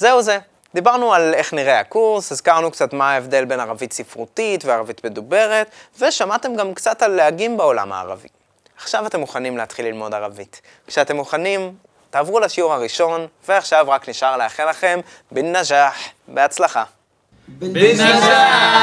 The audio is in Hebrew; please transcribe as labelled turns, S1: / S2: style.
S1: זהו זה. דיברנו על איך נראה הקורס, הזכרנו קצת מה ההבדל בין ערבית ספרותית וערבית מדוברת, ושמעתם גם קצת על להגים בעולם הערבי. עכשיו אתם מוכנים להתחיל ללמוד ערבית. כשאתם מוכנים, תעברו לשיעור הראשון, ועכשיו רק נשאר לאחל לכם בן נג'אח, בהצלחה.
S2: בן נג'אח!